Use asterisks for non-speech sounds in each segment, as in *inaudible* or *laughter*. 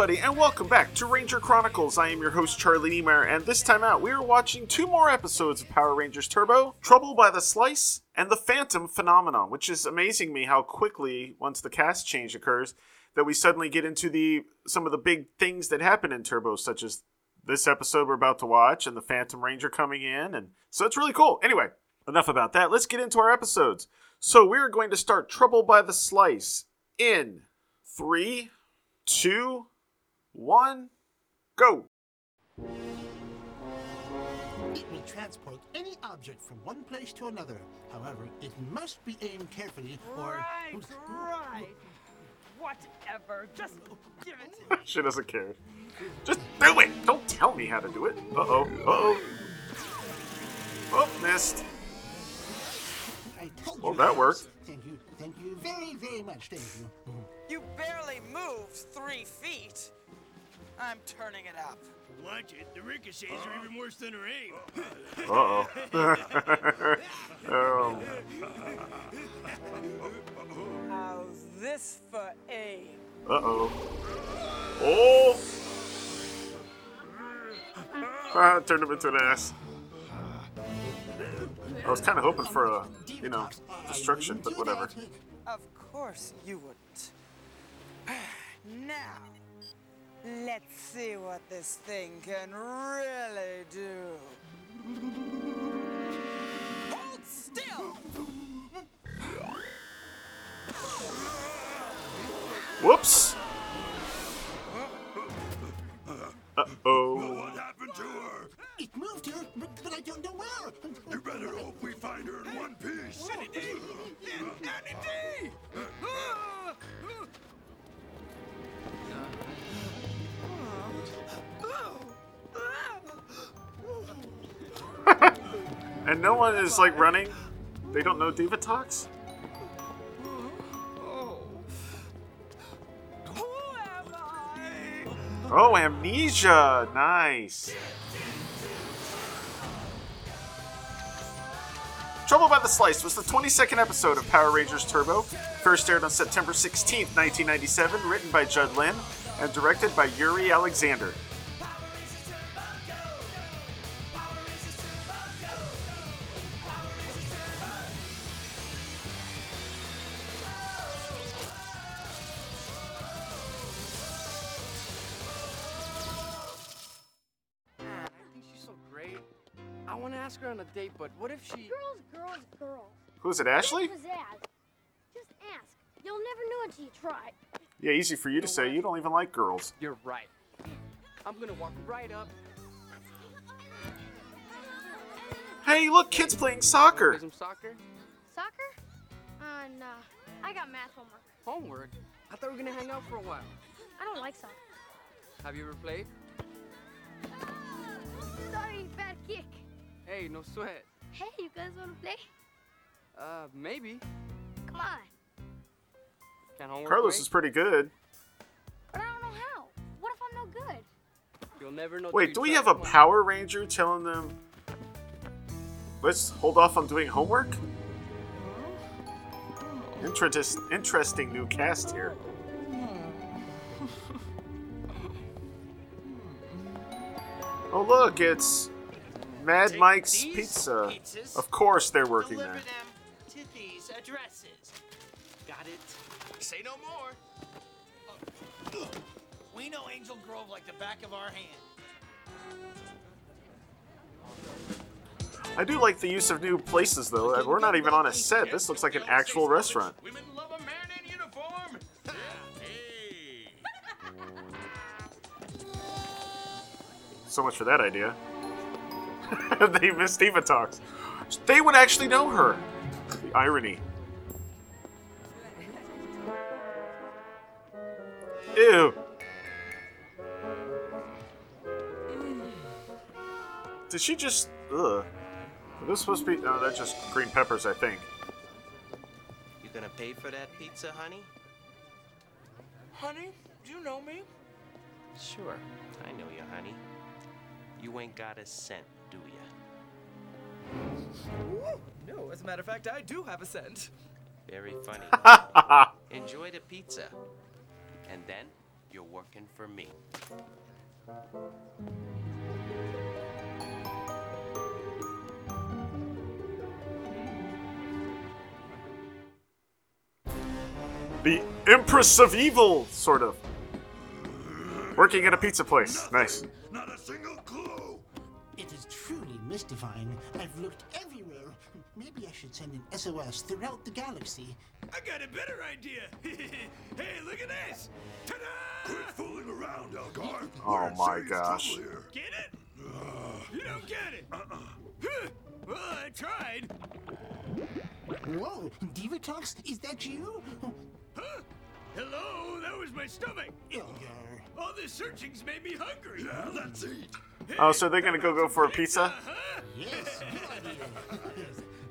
Everybody, and welcome back to Ranger Chronicles. I am your host, Charlie Niemeyer, and this time out, we are watching two more episodes of Power Rangers Turbo Trouble by the Slice and the Phantom Phenomenon, which is amazing me how quickly, once the cast change occurs, that we suddenly get into the some of the big things that happen in Turbo, such as this episode we're about to watch and the Phantom Ranger coming in. And so it's really cool. Anyway, enough about that. Let's get into our episodes. So we're going to start Trouble by the Slice in three, two, one, go. It will transport any object from one place to another. However, it must be aimed carefully or. Right, right. Whatever. Just give it to me. *laughs* She doesn't care. Just do it. Don't tell me how to do it. Uh oh. Uh oh. Oh, missed. I told Well, you that worked. Thank you. Thank you very, very much. Thank you. You barely moved three feet. I'm turning it up. Watch it. The ricochets are even worse than her aim. *laughs* Uh oh. *laughs* oh. How's this for aim? Uh oh. Oh. Ah, turned him into an ass. I was kind of hoping for a, you know, destruction, but whatever. Of course you wouldn't. *sighs* now, let's see what this thing can really do. Hold still! Whoops. Uh oh. What happened to her? It moved her, but, but I don't know where. You better hope we find her in one piece. *laughs* And no one is like running. They don't know Divatox? Oh, amnesia! Nice. Trouble by the Slice was the 22nd episode of Power Rangers Turbo, first aired on September 16, 1997, written by Judd Lynn and directed by Yuri Alexander. Date, but what if she. Girls, girls, girls. Who's it, Ashley? Just ask. You'll never know until you try. Yeah, easy for you to say. You don't even like girls. You're right. I'm gonna walk right up, Hey, look, kids playing play soccer. some soccer. Soccer? Uh, nah. I got math homework. Homework? I thought we were gonna hang out for a while. I don't like soccer. Have you ever played? Sorry, bad kick. Hey, no sweat. Hey, you guys wanna play? Uh, maybe. Come on. Can homework Carlos wait? is pretty good. But I don't know how. What if I'm no good? You'll never know. Wait, do we have a Power Ranger telling them, let's hold off on doing homework? Interest, interesting new cast here. *laughs* Oh, look, it's Mad Take Mike's Pizza. pizzas, Of course, they're working Deliver there. them to these addresses. Got it? Say no more. Oh. We know Angel Grove like the back of our hand. I do like the use of new places, though. We're not even on a set. This looks like an actual restaurant. Women love a man in uniform. So much for that idea. *laughs* they missed Eva Talks. They would actually know her. The irony. Ew. Did she just? Ugh. Are those supposed to be? Oh, no, that's just green peppers, I think. You gonna pay for that pizza, honey? Honey, do you know me? Sure, I know you, honey. You ain't got a cent, do ya? No, as a matter of fact, I do have a cent. Very funny. *laughs* Enjoy the pizza. And then you're working for me. The Empress of Evil, sort of. Working at a pizza place. Nice. Not a single clue. It is truly mystifying. I've looked everywhere. Maybe I should send an SOS throughout the galaxy. I got a better idea. *laughs* hey, look at this. Ta-da! Quit fooling around, Elgar. *laughs* Oh my gosh. Get it? you don't get it. Uh-uh. *sighs* well, I tried. Whoa, Divatox, is that you? Huh? Hello, that was my stomach. Elgar. All this searching's made me hungry. Yeah, let's eat. Oh, so they're gonna go go for a pizza? Yes, good idea.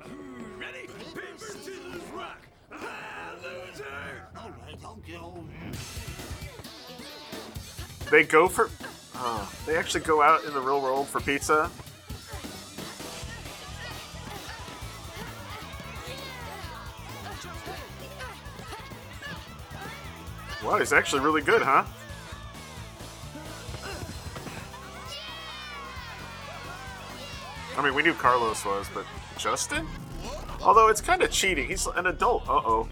Ooh, Ready? Paper, scissors, rock. Ah, loser. All right, I'll go. They go for. Oh, they actually go out in the real world for pizza. Wow, he's actually really good, huh? I mean, we knew Carlos was, but Justin? Although it's kind of cheating. He's an adult. Uh oh.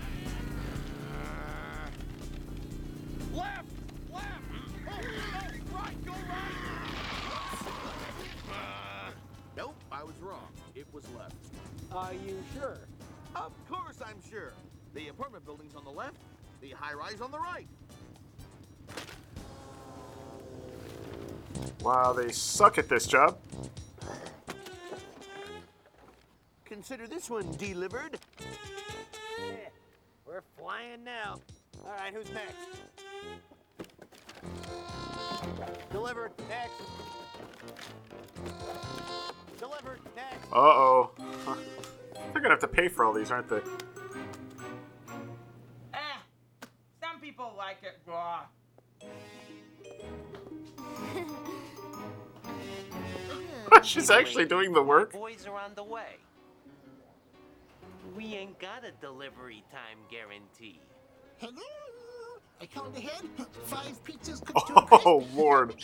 Left, left. Oh, no, right, go right. Nope, I was wrong. It was left. Are you sure? Of course I'm sure. The apartment building's on the left, the high rise on the right. Wow, they suck at this job. Consider this one delivered. We're flying now. All right, who's next? Delivered. Next. Delivered. Next. Uh oh. They're gonna have to pay for all these, aren't they? Eh, some people like it raw. *laughs* She's actually doing the work. Boys are on the way. We ain't got a delivery time guarantee. Hello? I count ahead. Five pizzas cooked to a. Oh lord.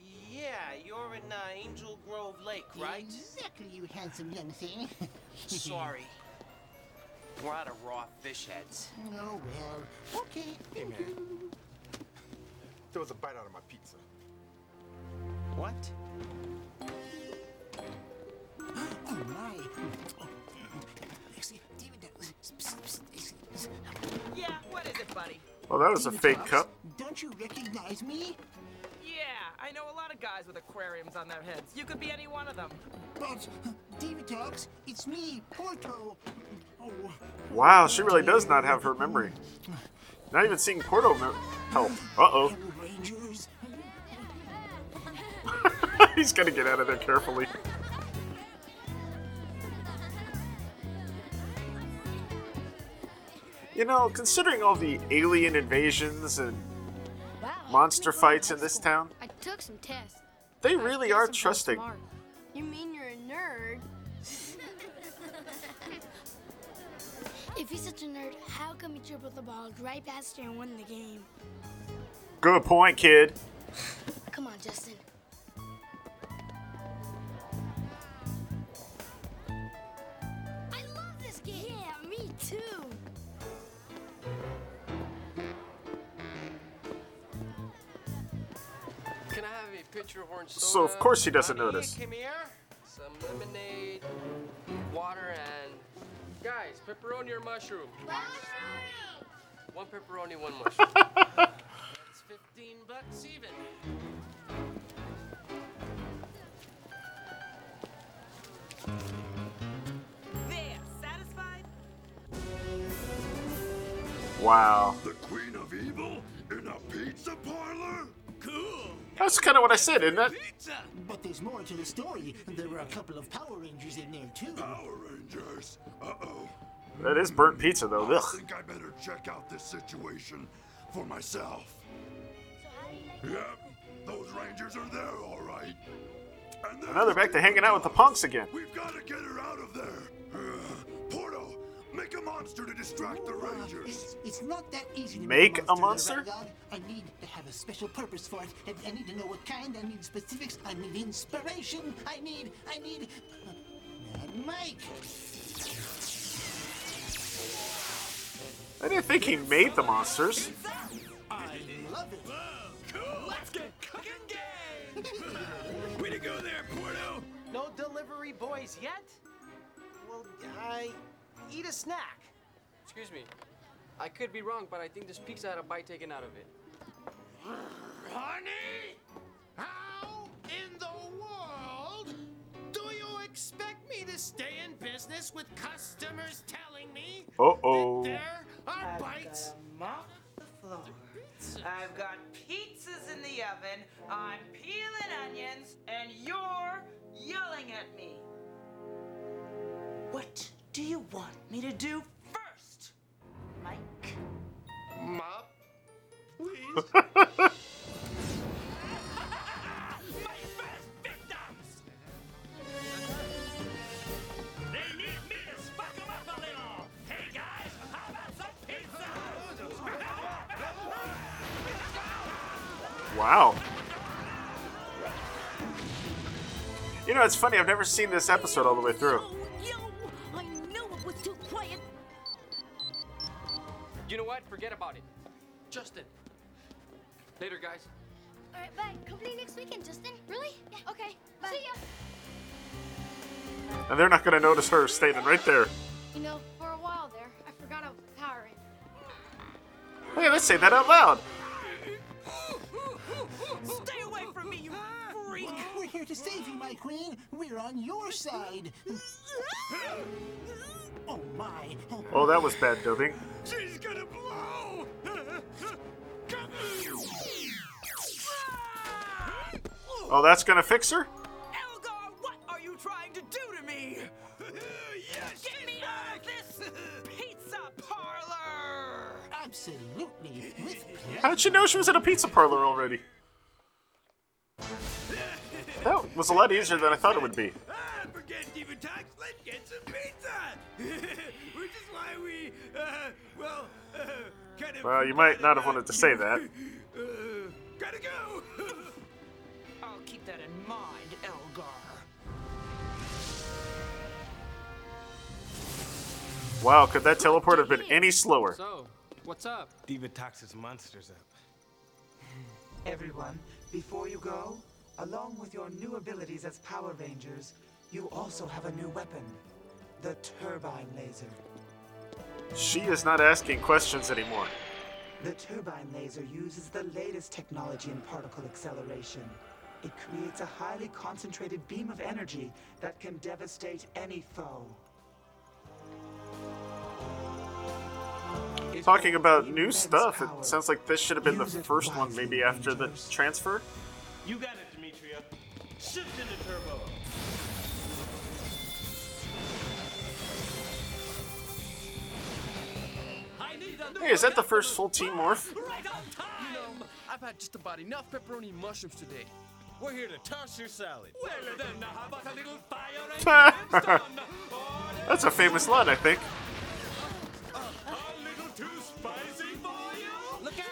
Yeah, you're in uh, Angel Grove Lake, right? Exactly, you handsome young thing. *laughs* Sorry. We're out of raw fish heads. Oh, well. Okay. Hey, man. There was a bite out of my pizza. What? *gasps* Oh, my. Yeah, what is it, buddy? Well, that was a fake Divatox, cup. Don't you recognize me? Yeah, I know a lot of guys with aquariums on their heads. You could be any one of them. But, Divatox, it's me, Porto. Oh, Wow, she really does not have her memory. Not even seeing Porto me- help. Uh oh. Hello, Rangers. *laughs* He's gonna get out of there carefully. Know, considering all the alien invasions and Wow. monster fights in this town, I took some tests. they really are trusting. You mean you're a nerd? *laughs* if he's such a nerd, how come he dribbled the ball right past you and won the game? Good point, kid. *laughs* Come on, Justin. I love this game. Yeah, me too. Pitcher of orange soda? So, of course he doesn't honey, notice. Come here. Some lemonade, water, and guys, pepperoni or mushroom? One pepperoni, one mushroom. *laughs* That's 15 bucks even. There, satisfied? Wow. The Queen of Evil in a pizza parlor? Cool. That's kind of what I said, isn't it? But there's more to the story. There were a couple of Power Rangers in there too. Power Rangers. Uh-oh. That is burnt pizza, though. I Ugh. think I better check out this situation for myself. Yep, those Rangers are there, all right. And Now they're back to hanging out with the punks again. We've got to get her out of there. Uh, Porto, make a monster to distract the Rangers. It's, it's not that easy to Make a there, monster? I need to have a special purpose for it. And I need to know what kind. I need specifics. I need inspiration. I need. I need. Mad Mike. I didn't think he made the monsters. I love it. Cool, let's get cooking game. Way to go there, Porto. No delivery boys yet? Well, I eat a snack. Excuse me. I could be wrong, but I think this pizza had a bite taken out of it. Honey? How in the world do you expect me to stay in business with customers telling me Uh oh. there are bites? Mop the floor. I've got pizzas in the oven, I'm peeling onions, and you're yelling at me. What do you want me to do first, Mike? Mop, please. *laughs* They need me to spark 'em up a little. Hey guys, how about some pizza? Wow. You know, it's funny. I've never seen this episode all the way through. Not going to notice her standing right there. You know, for a while there, I forgot I was a Power Ranger. Hey, let's say that out loud. Stay away from me, you freak! We're here to save you, my queen. We're on your side. Oh my. Oh, that was bad dubbing. She's gonna blow. Oh, that's going to fix her? With How did she know she was in a pizza parlor already? That was a lot easier than I thought it would be. Ah, forget Divatox. Let's get some pizza. *laughs* Which is why we, uh, well, uh, kind of. Well, you might not have wanted to say that. *laughs* Uh, gotta go. *laughs* I'll keep that in mind, Elgar. Wow, could that teleport have been any slower? So, what's up? Divatox's monsters up. *laughs* Everyone, before you go, along with your new abilities as Power Rangers, you also have a new weapon the turbine laser. She is not asking questions anymore. The turbine laser uses the latest technology in particle acceleration. It creates a highly concentrated beam of energy that can devastate any foe. Talking about new stuff, it sounds like this should have been the first one, maybe after the transfer. You got it, Dimitria. Shift into turbo. Hey, is that the first full team morph? You know, I've had just about enough pepperoni mushrooms today. We're here to toss your salad. Well, then, how about a little fire and *laughs* That's a famous line, I think. A little too spicy for you? Look out!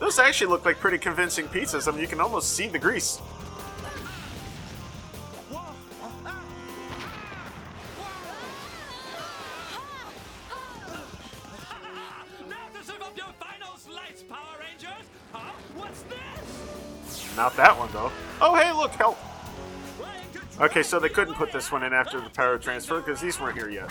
Those actually look like pretty convincing pizzas. I mean, you can almost see the grease. Now to serve up your final slice, Power Rangers. Huh? What's this? Not that one, though. Oh, hey, look, help. Okay, so they couldn't put this one in after the power transfer because these weren't here yet.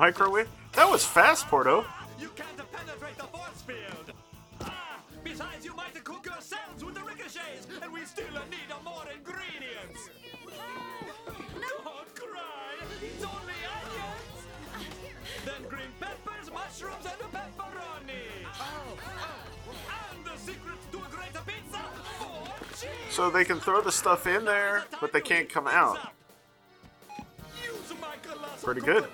microwave? That was fast, Porto. you can't penetrate the force field. Ah, besides, you might cook yourselves with the ricochets, and we still need more ingredients. Don't cry. It's only onions. Then green peppers, mushrooms, and pepperoni. Oh, And the secret to a great pizza. So they can throw the stuff in there, but they can't come out. Use my colossal Pretty good.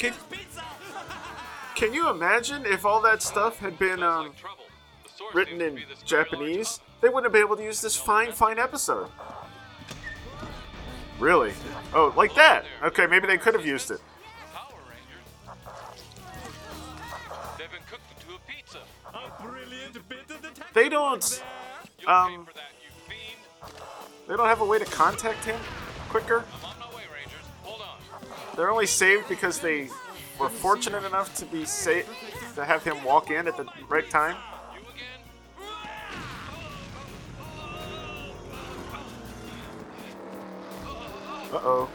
Can- Can you imagine if all that stuff had been um, written in Japanese? They wouldn't be able to use this fine, fine episode. Really? Oh, like that? Okay, maybe they could have used it. They've been cooked into a pizza. A brilliant bit of the They don't. Um, they don't have a way to contact him quicker. They're only saved because they were fortunate enough to be safe to have him walk in at the right time. Uh oh.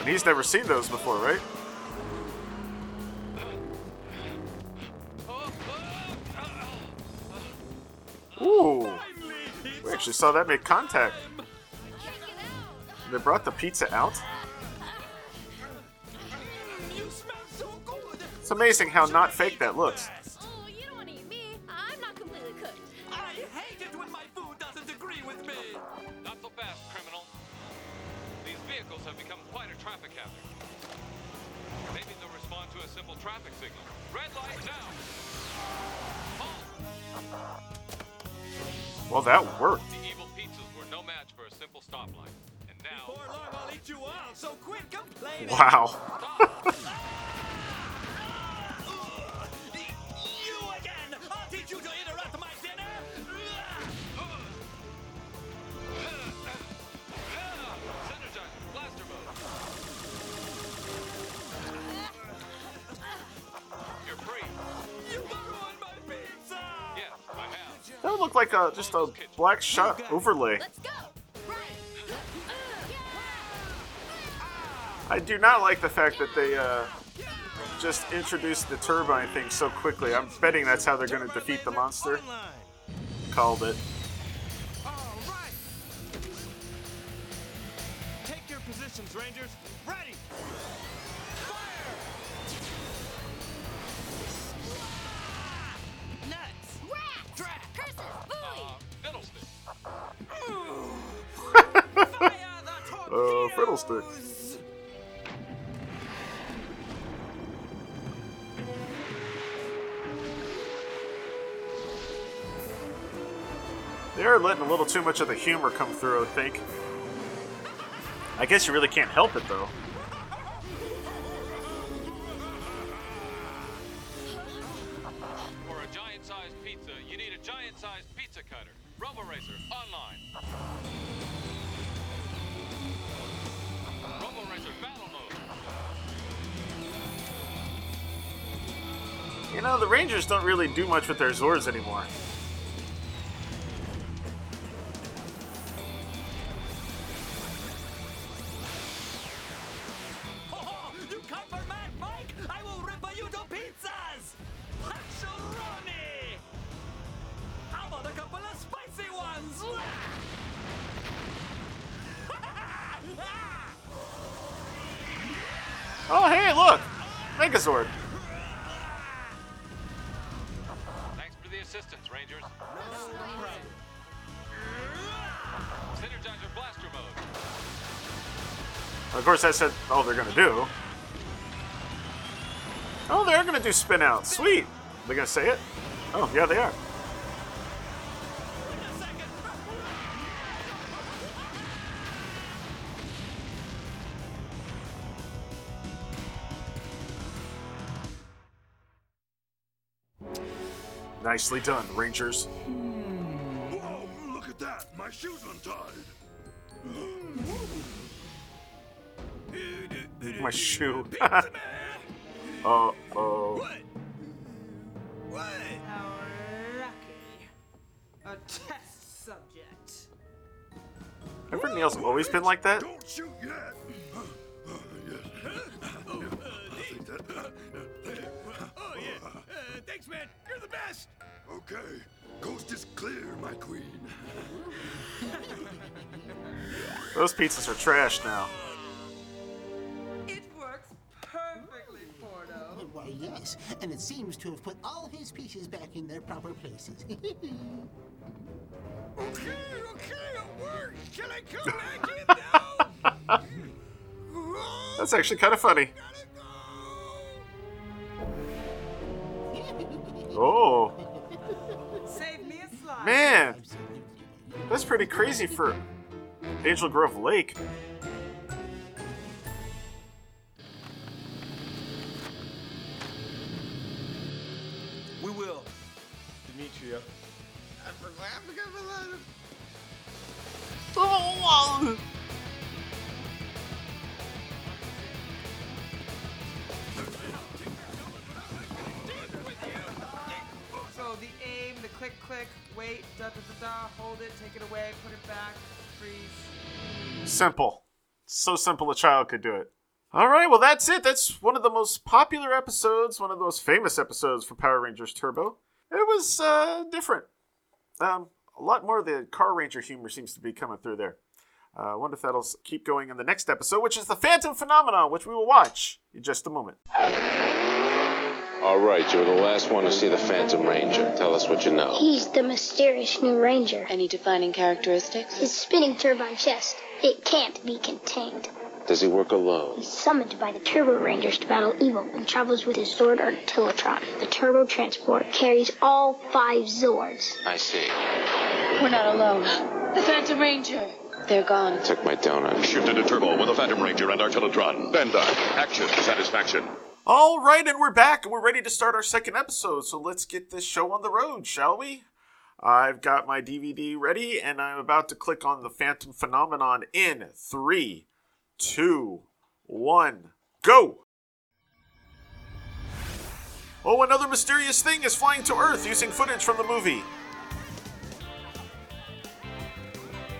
And he's never seen those before, right? Ooh. We actually saw that make contact. They brought the pizza out. It's amazing how not fake that looks. Oh, you don't want to eat me. I'm not completely cooked. I hate it when my food doesn't agree with me. Not so fast, criminal. These vehicles have become quite a traffic hazard. Maybe they'll respond to a simple traffic signal. Red light now. Well, that worked. The evil pizzas were no match for a simple stoplight. And now. Before long, I'll eat you all, so quit complaining. Wow. *laughs* again! I'll teach you to interrupt my dinner! Synergizer, blaster mode. You're free. You ruined my pizza! Yes, I have. That would look like a just a black shot overlay. I do not like the fact that they uh, just introduced the turbine thing so quickly. I'm betting that's how they're going to defeat the monster. Called it. Take your positions, Rangers. Ready! Nuts! Rats! Curses! Fooey! Uh, *laughs* fiddlesticks. They are letting a little too much of the humor come through, I think. I guess you really can't help it, though. For a giant-sized pizza, you need a giant-sized pizza cutter. Online. Battle mode. You know, the Rangers don't really do much with their Zords anymore. Course, I said all they're gonna do. Oh, they're gonna do spin out. Sweet. They're gonna say it? Oh, yeah, they are. Nicely done, Rangers. Hmm. Whoa, look at that! My shoe's untied! *laughs* My shoe. uh oh. How lucky. A test subject. Remember Neil's always been like that? Don't shoot yet! Oh, yeah. Uh, thanks, man. You're the best. Okay, coast is clear, my queen. Those pizzas are trash now. Yes, and it seems to have put all his pieces back in their proper places. *laughs* Okay, okay, it worked. Can I come back in now? *laughs* That's actually kind of funny. Oh, Save me a slide. man. That's pretty crazy for Angel Grove Lake. Will. Dimitria. So the aim, the click, click, wait, da da da da, hold it, take it away, put it back, freeze. Simple. So simple a child could do it. All right, well, that's it. That's one of the most popular episodes, one of the most famous episodes for Power Rangers Turbo. It was uh, different. Um, a lot more of the Carranger humor seems to be coming through there. Uh, I wonder if that'll keep going in the next episode, which is the Phantom Phenomenon, which we will watch in just a moment. All right, you were the last one to see the Phantom Ranger. Tell us what you know. He's the mysterious new ranger. Any defining characteristics? His spinning turbine chest. It can't be contained. Does he work alone? He's summoned by the Turbo Rangers to battle evil and travels with his Zord Artillatron. The Turbo Transport carries all five Zords. I see. We're not alone. The Phantom Ranger. They're gone. Took my donut. Shift into turbo with the Phantom Ranger and Artillatron. Bender, action, satisfaction. All right, and we're back, and we're ready to start our second episode. So let's get this show on the road, shall we? I've got my DVD ready, and I'm about to click on the Phantom Phenomenon in three, two, one, go! Oh, another mysterious thing is flying to Earth using footage from the movie.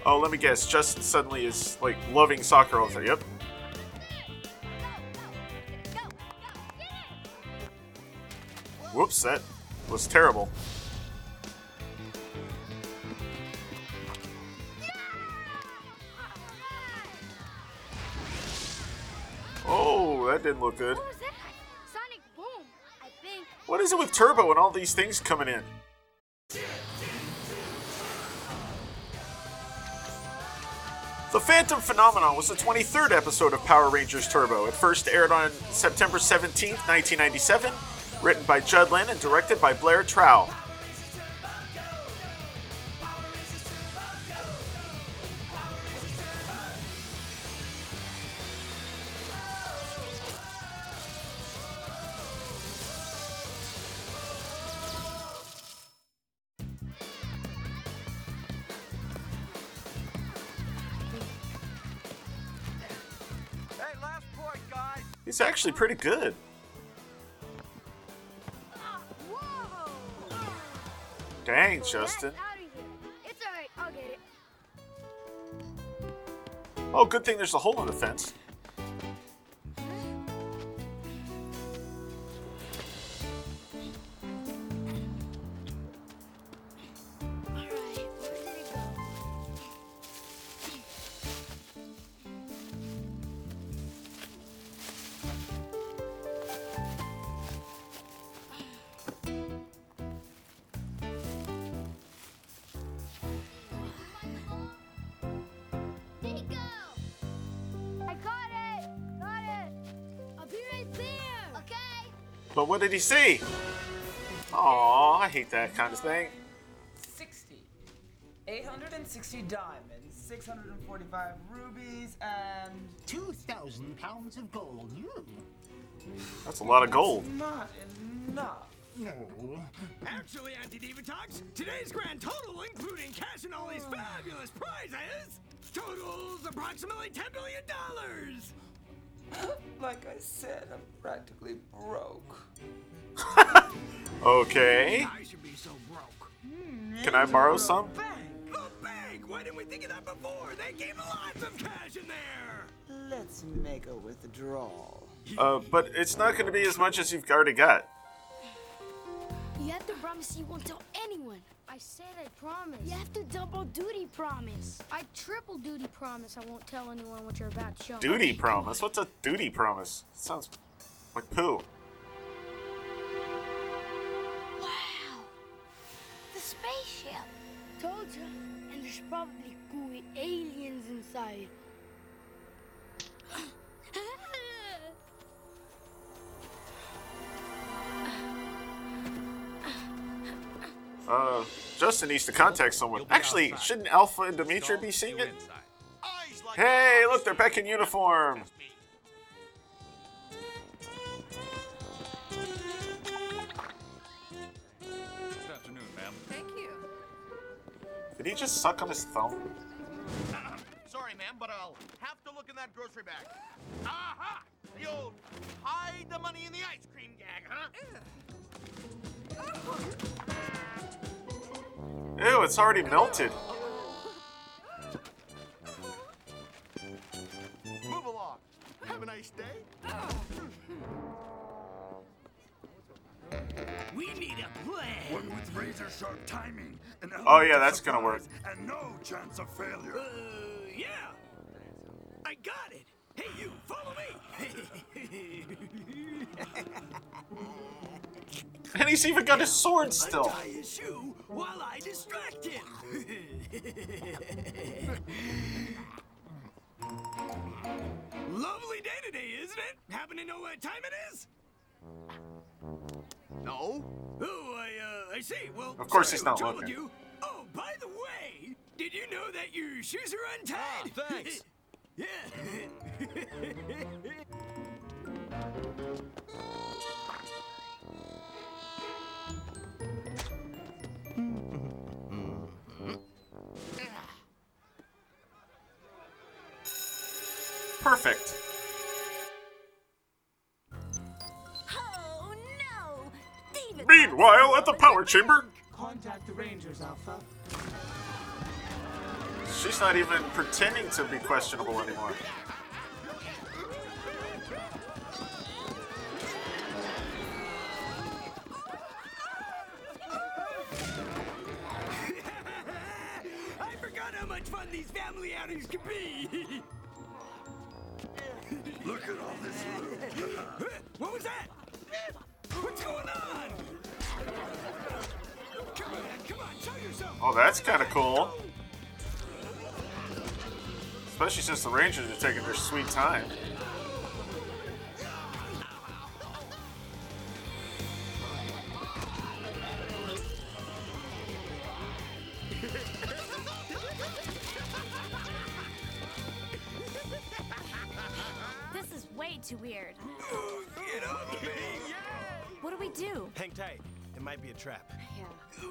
Oh, let me guess. Justin suddenly is like loving soccer all. Yep. Whoops, that was terrible. Didn't look good. What was that? Sonic Boom, I think. What is it with Turbo and all these things coming in? The Phantom Phenomenon was the 23rd episode of Power Rangers Turbo. It first aired on September 17, 1997, written by Judd Lynn and directed by Blair Treu. Actually pretty good. Dang, Justin. It's alright, I'll get it. Oh, good thing there's a hole in the fence. What did he see? Aw, I hate that kind of thing. 60. 860 diamonds, 645 rubies, and 2,000 pounds of gold. That's a lot of gold. not enough. No. Actually, Auntie Divatox, today's grand total, including cash and all these fabulous prizes, totals approximately $10 billion. *laughs* like I said, I'm practically broke. Okay. I should be so broke. Can I borrow some? The bank! Why didn't we think of that before? They gave lots of cash in there. Let's make a withdrawal. Uh, but it's not going to be as much as you've already got. You have to promise you won't tell anyone. I said I promise. You have to double duty promise. I triple duty promise I won't tell anyone what you're about to show. me. Duty promise? What's a duty promise? sounds like poo. Wow. The spaceship. Told you. And there's probably gooey aliens inside. Uh, Justin needs to contact someone. Actually, shouldn't Alpha and Dimitri be seeing it? Hey, look, they're back in uniform. Good afternoon, ma'am. Thank you. Did he just suck on his thumb? *clears throat* Sorry, ma'am, but I'll have to look in that grocery bag. Aha! The old hide the money in the ice cream gag, huh? Ew, it's already melted. Move along. Have a nice day. We need a plan. One with razor sharp timing. An Oh, yeah, that's gonna work. And no chance of failure. Uh, yeah. I got it. Hey, you, follow me. *laughs* And he's even got his sword still. His shoe while I distract him. *laughs* Lovely day today, isn't it? Happen to know what time it is? No. Oh, I, uh, I see. Well, Of course sorry he's not looking. You. Oh, by the way, did you know that your shoes are untied? Ah, thanks. *laughs* yeah. *laughs* Perfect. Oh no! David! Meanwhile, at the power chamber, Contact the Rangers, Alpha. she's not even pretending to be questionable anymore. *laughs* I forgot how much fun these family outings can be. *laughs* Look at all this loot. what was that? What's going on? Come on, come on, show yourself. Oh, that's kind of cool. Especially since the Rangers are taking their sweet time. Too weird. *gasps* Get off me! What do we do? Hang tight. It might be a trap. Yeah. *sighs*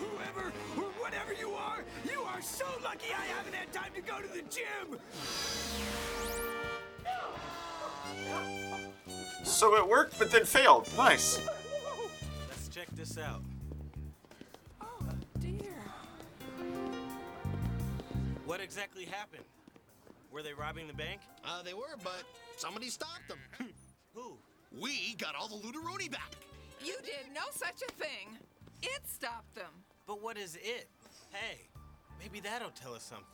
Whoever or whatever you are, you are so lucky I haven't had time to go to the gym. So it worked, but then failed. Nice. Let's check this out. Oh, dear. What exactly happened? Were they robbing the bank? Uh, they were, but somebody stopped them. *laughs* Who? We got all the looteroni back. You did no such a thing. It stopped them. But what is it? Hey, maybe that'll tell us something.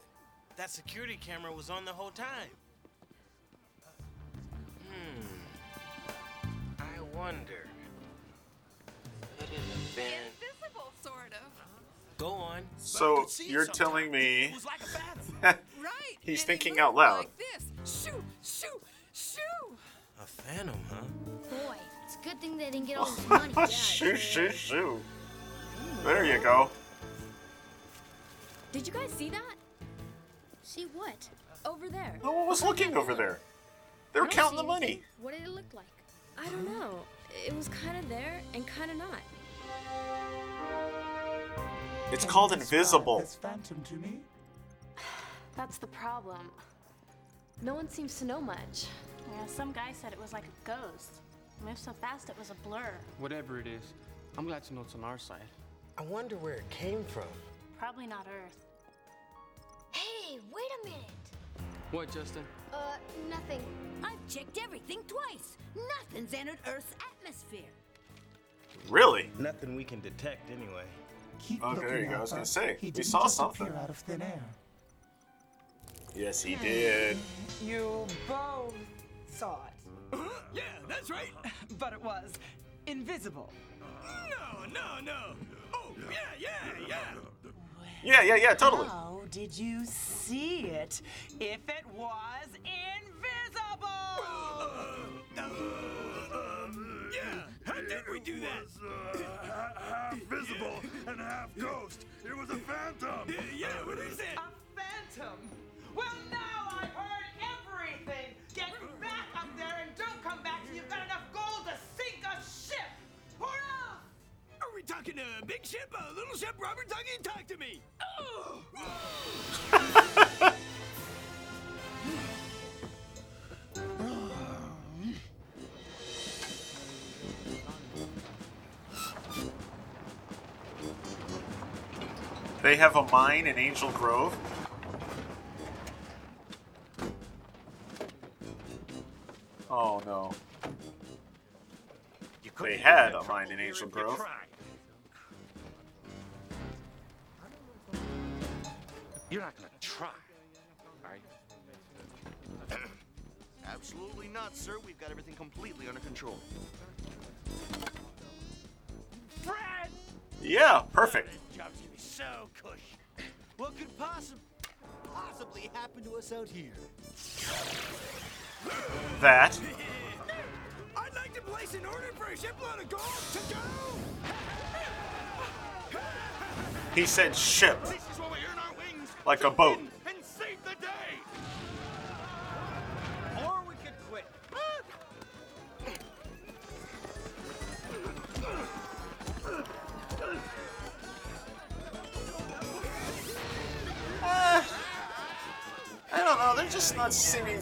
That security camera was on the whole time. Hmm. I wonder. Could it have been? Invisible, sort of. Go on. So you're telling me *laughs* Right. he's thinking out loud. Like. Shoo, shoo, shoo. A phantom, huh? Boy, it's a good thing they didn't get all *laughs* this money. shoo, shoo, shoo. There you go. Did you guys see that? See what? Over there. No one was looking over there. They were counting the money. What did it look like? I don't know. It was kind of there and kind of not. It's Can called invisible. Phantom to me? *sighs* That's the problem. No one seems to know much. Yeah, some guy said it was like a ghost. Moved so fast it was a blur. Whatever it is, I'm glad to know it's on our side. I wonder where it came from. Probably not Earth. Hey, wait a minute. What, Justin? Uh, nothing. I've checked everything twice. Nothing's entered Earth's atmosphere. Really? Nothing we can detect anyway. Keep Okay, there you go. I was gonna uh, say, he we saw just something. appear out of thin air. Yes, he did. You both saw it. *laughs* Yeah, that's right. But it was invisible. No, no, no. Oh, yeah, yeah, yeah. Yeah, yeah, yeah, totally. How did you see it if it was invisible? *laughs* Yeah, how did we do that? *laughs* half visible and half ghost. It was a phantom. *laughs* Yeah, what is it? A phantom? Well, now I've heard everything. Get back up there and don't come back till you've got enough gold to sink a ship. Or else. Are we talking a big ship, a little ship? Robert, talking? Talk to me. Oh. *laughs* They have a mine in Angel Grove. Oh no. They had a mine in Angel Grove. You're not gonna try, right? *clears throat* Absolutely not, sir. We've got everything completely under control. Fred! Yeah, perfect. Job's gonna be so cush. What could possibly possibly happen to us out here? That. *laughs* I'd like to place an order for a shipload of gold to go. He said ship. This is what we earn our wings. Like a boat.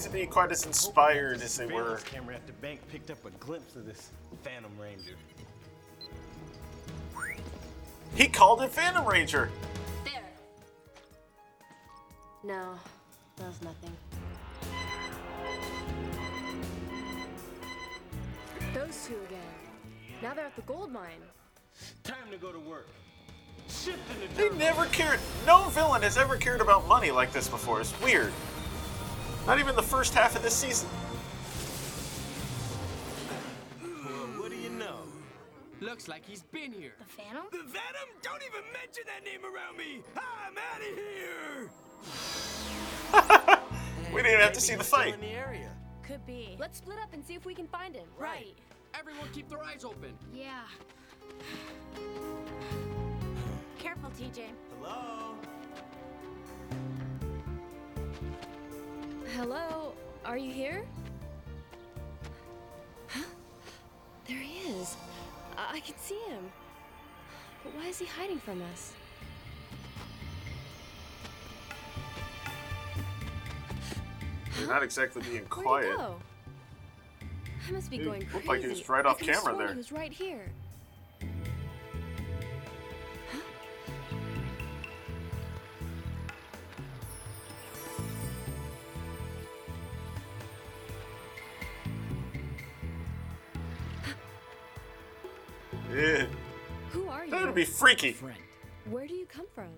To be quite as inspired as they were. Camera at the bank picked up a glimpse of this Phantom Ranger. He called it Phantom Ranger. There. No, that was nothing. Those two again. Now they're at the gold mine. Time to go to work. Shift in the They never cared. No villain has ever cared about money like this before. It's weird. Not even the first half of this season. Well, what do you know? Looks like he's been here. The Phantom? The Venom? Don't even mention that name around me. I'm out of here. *laughs* We didn't even have to see the fight. in the area. Could be. Let's split up and see if we can find him. Right. Everyone keep their eyes open. Yeah. *sighs* Careful, TJ. Hello? Hello? Are you here? Huh? There he is. I, I can see him. But why is he hiding from us? You're not exactly being quiet. Where'd he go? I must be He going looked crazy. like he was right I off could've camera sworn there. He was right here. Yeah. Who are you? That would be freaky. Friend. Where do you come from?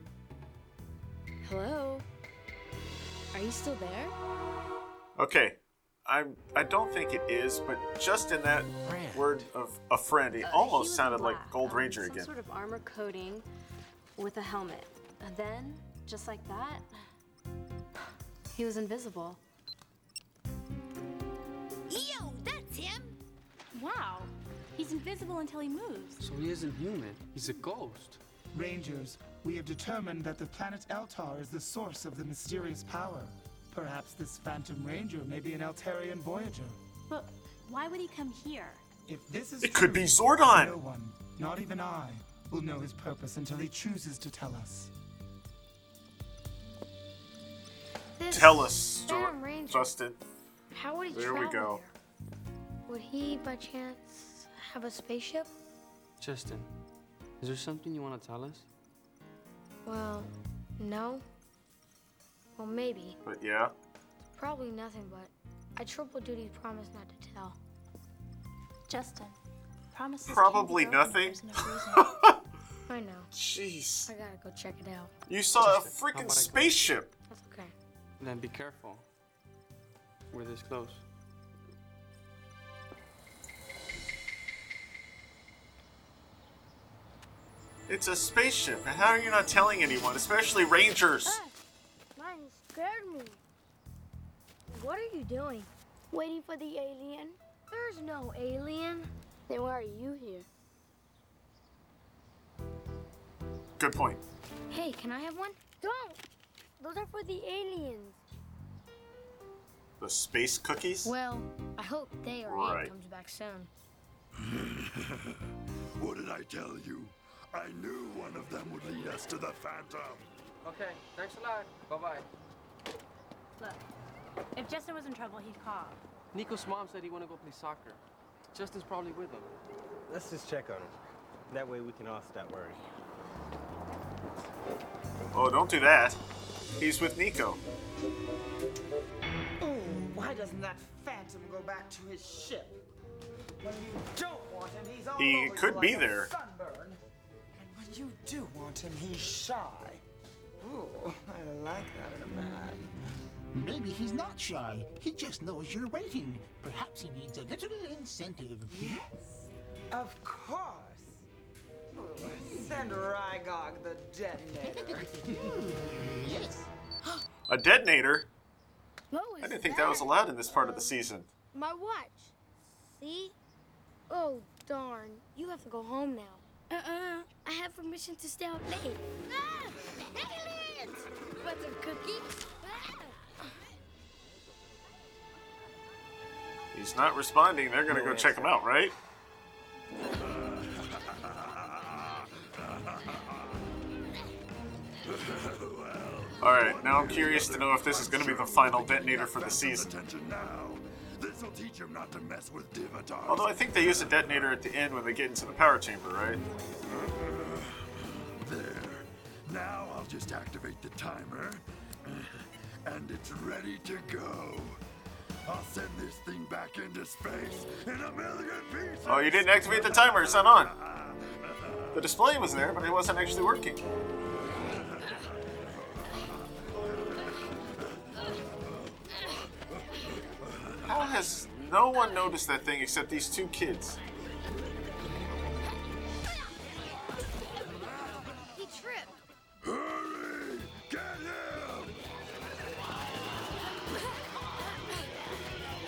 Hello? Are you still there? Okay. I'm I don't think it is, but just in that word of a friend, he almost was sounded like black, Gold um, Ranger some again. sort of armor coating with a helmet. And then, just like that, he was invisible. Yo, that's him! Wow. He's invisible until he moves. So he isn't human. He's a ghost. Rangers, we have determined that the planet Eltar is the source of the mysterious power. Perhaps this Phantom Ranger may be an Eltarian Voyager. But why would he come here? If this is It could be Zordon. No one, not even I, will know his purpose until he chooses to tell us. This Tell us, Phantom Jor- Ranger, Justin. How would he There we travel go. there? Would he, by chance, have a spaceship? Justin, is there something you want to tell us? Well, no. Well, maybe. But yeah. Probably nothing, but I triple duty promise not to tell. Justin, promises. can't be Probably nothing. there's enough reason. *laughs* I know. Jeez. I gotta go check it out. You saw a Justin, how freaking spaceship. That's okay. Then be careful. We're this close. It's a spaceship, and how are you not telling anyone, especially Rangers? Mine scared me. What are you doing? Waiting for the alien? There's no alien. Then why are you here? Good point. Hey, can I have one? Don't! Those are for the aliens. The space cookies? Well, I hope they or Right. comes back soon. *laughs* what did I tell you? I knew one of them would lead us to the Phantom. Okay, thanks a lot. Bye bye. Look, if Justin was in trouble, he'd call. Nico's mom said he want to go play soccer. Justin's probably with him. Let's just check on him. That way we can all stop worrying. Oh, don't do that. He's with Nico. Oh, why doesn't that phantom go back to his ship? When you don't want him, he's all He over could like be a there. Sunburn. And when you do want him, he's shy. Ooh, I like that in a man. Maybe he's not shy. He just knows you're waiting. Perhaps he needs a little incentive. Yes, of course. Ooh, send Rygog the detonator. *laughs* yes. A detonator? What I didn't think that was allowed in this part of the season. My watch. See? Oh, darn. You have to go home now. Uh-uh. I have permission to stay out late. Ah! Aliens! Want some cookies? Ah! He's not responding. They're gonna go check him out, right? Alright, now I'm curious to know if this is gonna be the final detonator for the season. Attention now. This will teach him not to mess with Divatox. Although I think they use a detonator at the end when they get into the power chamber, right? Uh, there. Now I'll just activate the timer. And it's ready to go. I'll send this thing back into space in a million pieces. Oh, you didn't activate the timer, it's not on. The display was there, but it wasn't actually working. How has no one noticed that thing except these two kids? He tripped. Hurry! Get him!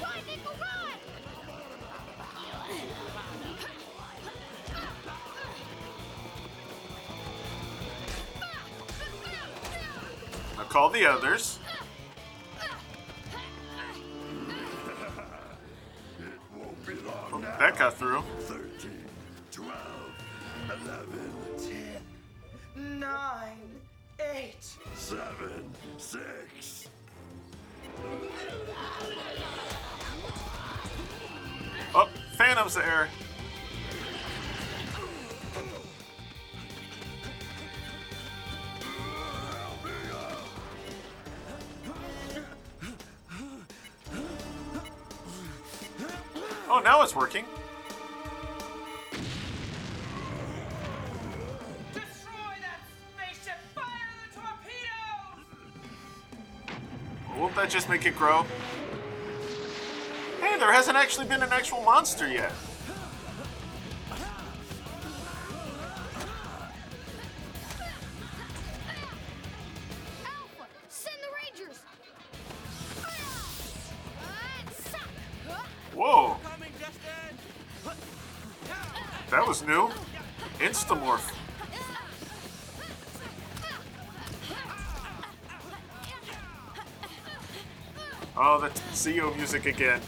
Run, Nico, run! Now call the others. Just make it grow? Hey, there hasn't actually been an actual monster yet. Zeo music again.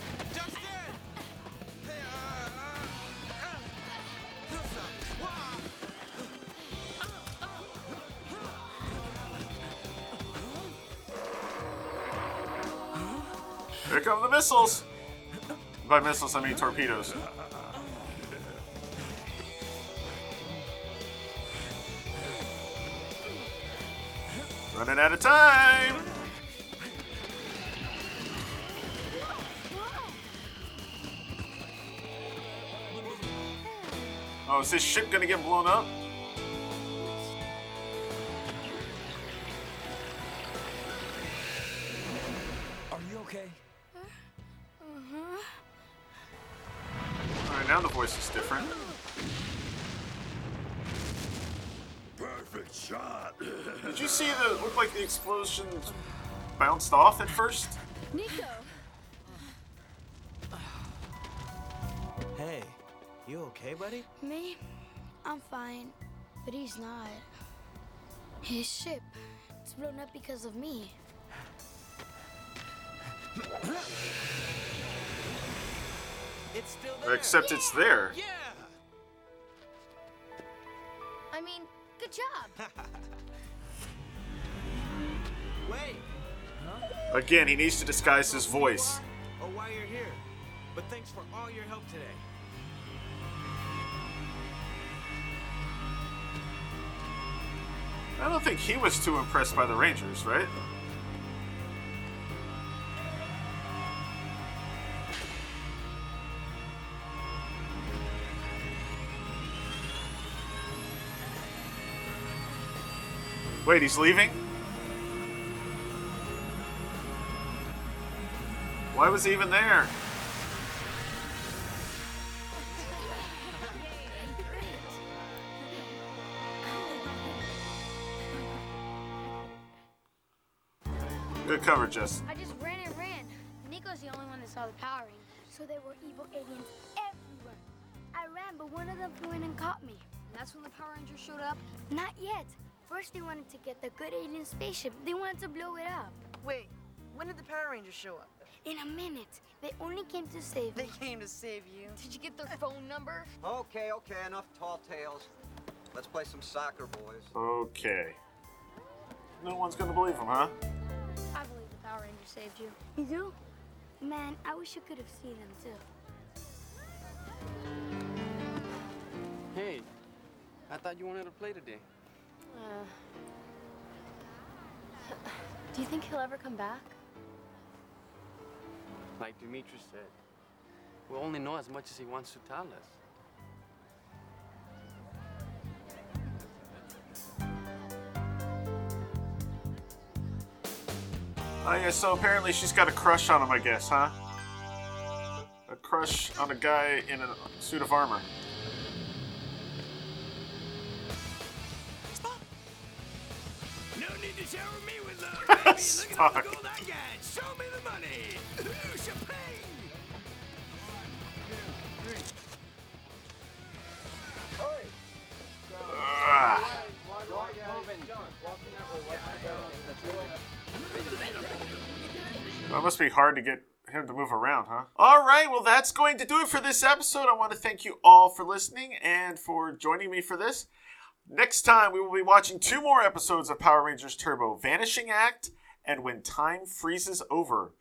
Here come the missiles! By missiles, I mean torpedoes. Running out of time! Is this ship gonna get blown up? Are you okay? Uh-huh. Alright, now the voice is different. Perfect shot. Did you see the looked like the explosions bounced off at first? Okay, buddy? Me? I'm fine. But he's not. His ship. It's blown up because of me. It's still there. Except it's there. Yeah. I mean, good job. *laughs* Wait. Again, he needs to disguise his voice. Or why you're here. But thanks for all your help today. I don't think he was too impressed by the Rangers, right? Wait, he's leaving? Why was he even there? Good cover, Jess. I just ran and ran. Nico's the only one that saw the Power Rangers. So there were evil aliens everywhere. I ran, but one of them flew in and caught me. And that's when the Power Rangers showed up? Not yet. First, they wanted to get the good alien spaceship. They wanted to blow it up. Wait, when did the Power Rangers show up? In a minute. They only came to save They me. came to save you. Did you get their phone number? Okay, okay, enough tall tales. Let's play some soccer, boys. Okay. No one's gonna believe him, huh? I Power Rangers saved you. You do? Man, I wish you could have seen them too. Hey, I thought you wanted to play today. Uh, do you think he'll ever come back? Like Dimitria said, we'll only know as much as he wants to tell us. Oh yeah, so apparently she's got a crush on him, I guess, huh? A crush on a guy in a suit of armor. No need to shower me with love, *laughs* baby. Look at all the Spock. gold I got. Show me the money. Ooh, champagne. Ah. That must be hard to get him to move around, huh? All right, well, that's going to do it for this episode. I want to thank you all for listening and for joining me for this. Next time, we will be watching two more episodes of Power Rangers Turbo Vanishing Act and When Time Freezes Over.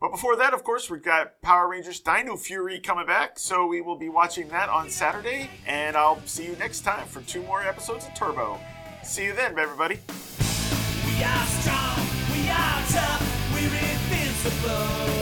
But before that, of course, we've got Power Rangers Dino Fury coming back, so we will be watching that on Saturday. And I'll see you next time for two more episodes of Turbo. See you then, everybody. We are strong, we are tough, we're invincible.